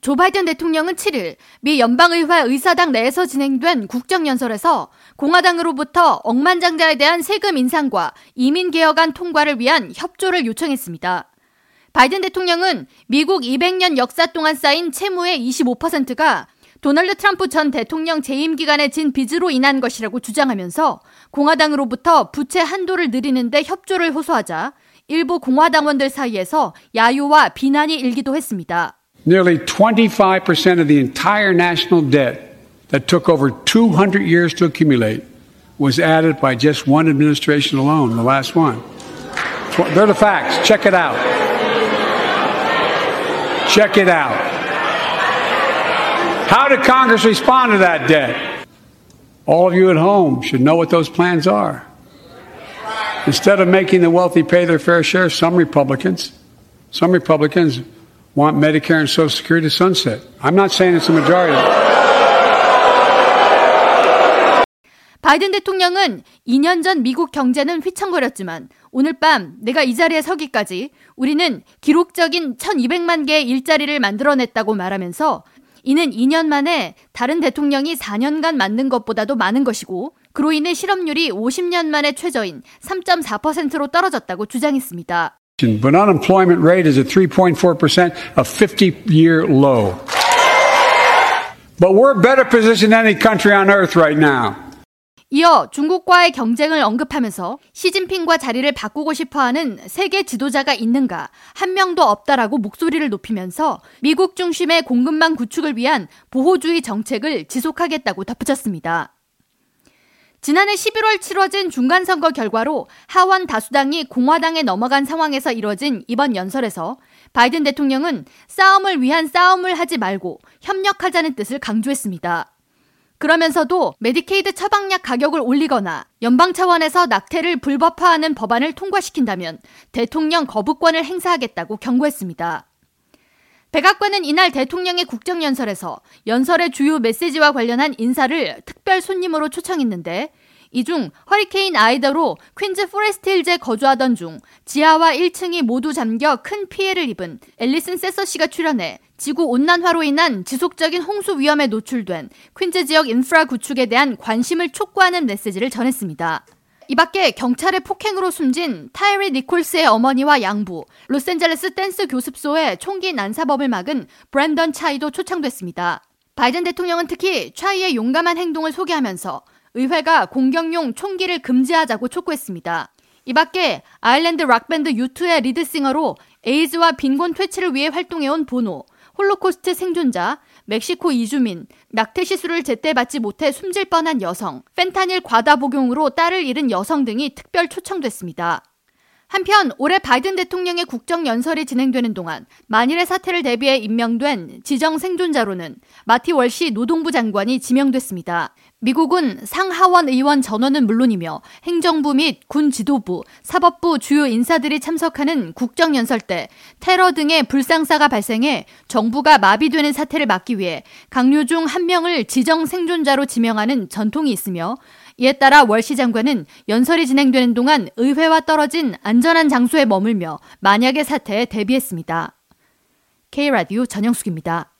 조 바이든 대통령은 7일 미 연방의회 의사당 내에서 진행된 국정연설에서 공화당으로부터 억만장자에 대한 세금 인상과 이민 개혁안 통과를 위한 협조를 요청했습니다. 바이든 대통령은 미국 200년 역사 동안 쌓인 채무의 25%가 도널드 트럼프 전 대통령 재임 기간에 진 빚으로 인한 것이라고 주장하면서 공화당으로부터 부채 한도를 늘리는데 협조를 호소하자 일부 공화당원들 사이에서 야유와 비난이 일기도 했습니다. Nearly 25% of the entire national debt that took over 200 years to accumulate was added by just one administration alone, the last one. They're the facts. Check it out. Check it out. How did Congress respond to that debt? All of you at home should know what those plans are. Instead of making the wealthy pay their fair share, some Republicans, some Republicans want Medicare and Social Security to sunset. I'm not saying it's a majority. 바이든 대통령은 2년 전 미국 경제는 휘청거렸지만 오늘 밤 내가 이 자리에 서기까지 우리는 기록적인 1200만 개의 일자리를 만들어냈다고 말하면서 이는 2년 만에 다른 대통령이 4년간 만든 것보다도 많은 것이고 그로 인해 실업률이 50년 만에 최저인 3.4%로 떨어졌다고 주장했습니다. But unemployment rate is at 3.4%, a 50 year low. But we're better positioned than any country on earth right now. 이어 중국과의 경쟁을 언급하면서 시진핑과 자리를 바꾸고 싶어 하는 세계 지도자가 있는가 한 명도 없다라고 목소리를 높이면서 미국 중심의 공급망 구축을 위한 보호주의 정책을 지속하겠다고 덧붙였습니다. 지난해 11월 치러진 중간선거 결과로 하원 다수당이 공화당에 넘어간 상황에서 이뤄진 이번 연설에서 바이든 대통령은 싸움을 위한 싸움을 하지 말고 협력하자는 뜻을 강조했습니다. 그러면서도 메디케이드 처방약 가격을 올리거나 연방 차원에서 낙태를 불법화하는 법안을 통과시킨다면 대통령 거부권을 행사하겠다고 경고했습니다. 백악관은 이날 대통령의 국정연설에서 연설의 주요 메시지와 관련한 인사를 특 별 손님으로 초청했는데 이 중 허리케인 아이다로 퀸즈 포레스트 힐즈에 거주하던 중 지하와 1층이 모두 잠겨 큰 피해를 입은 앨리슨 세서 씨가 출연해 지구 온난화로 인한 지속적인 홍수 위험에 노출된 퀸즈 지역 인프라 구축에 대한 관심을 촉구하는 메시지를 전했습니다. 이 밖에 경찰의 폭행으로 숨진 타이리 니콜스의 어머니와 양부, 로스앤젤레스 댄스 교습소의 총기 난사범을 막은 브랜던 차이도 초청됐습니다. 바이든 대통령은 특히 차이의 용감한 행동을 소개하면서 의회가 공격용 총기를 금지하자고 촉구했습니다. 이 밖에 아일랜드 락밴드 유투의 lead singer로 에이즈와 빈곤 퇴치를 위해 활동해온 보노, 홀로코스트 생존자, 멕시코 이주민, 낙태 시술을 제때 받지 못해 숨질 뻔한 여성, 펜타닐 과다 복용으로 딸을 잃은 여성 등이 특별 초청됐습니다. 한편 올해 바이든 대통령의 국정 연설이 진행되는 동안 만일의 사태를 대비해 임명된 지정 생존자로는 마티 월시 노동부 장관이 지명됐습니다. 미국은 상하원 의원 전원은 물론이며 행정부 및 군 지도부, 사법부 주요 인사들이 참석하는 국정연설 때 테러 등의 불상사가 발생해 정부가 마비되는 사태를 막기 위해 강요 중 한 명을 지정 생존자로 지명하는 전통이 있으며 이에 따라 월시 장관은 연설이 진행되는 동안 의회와 떨어진 안전한 장소에 머물며 만약의 사태에 대비했습니다. K라디오 전영숙입니다.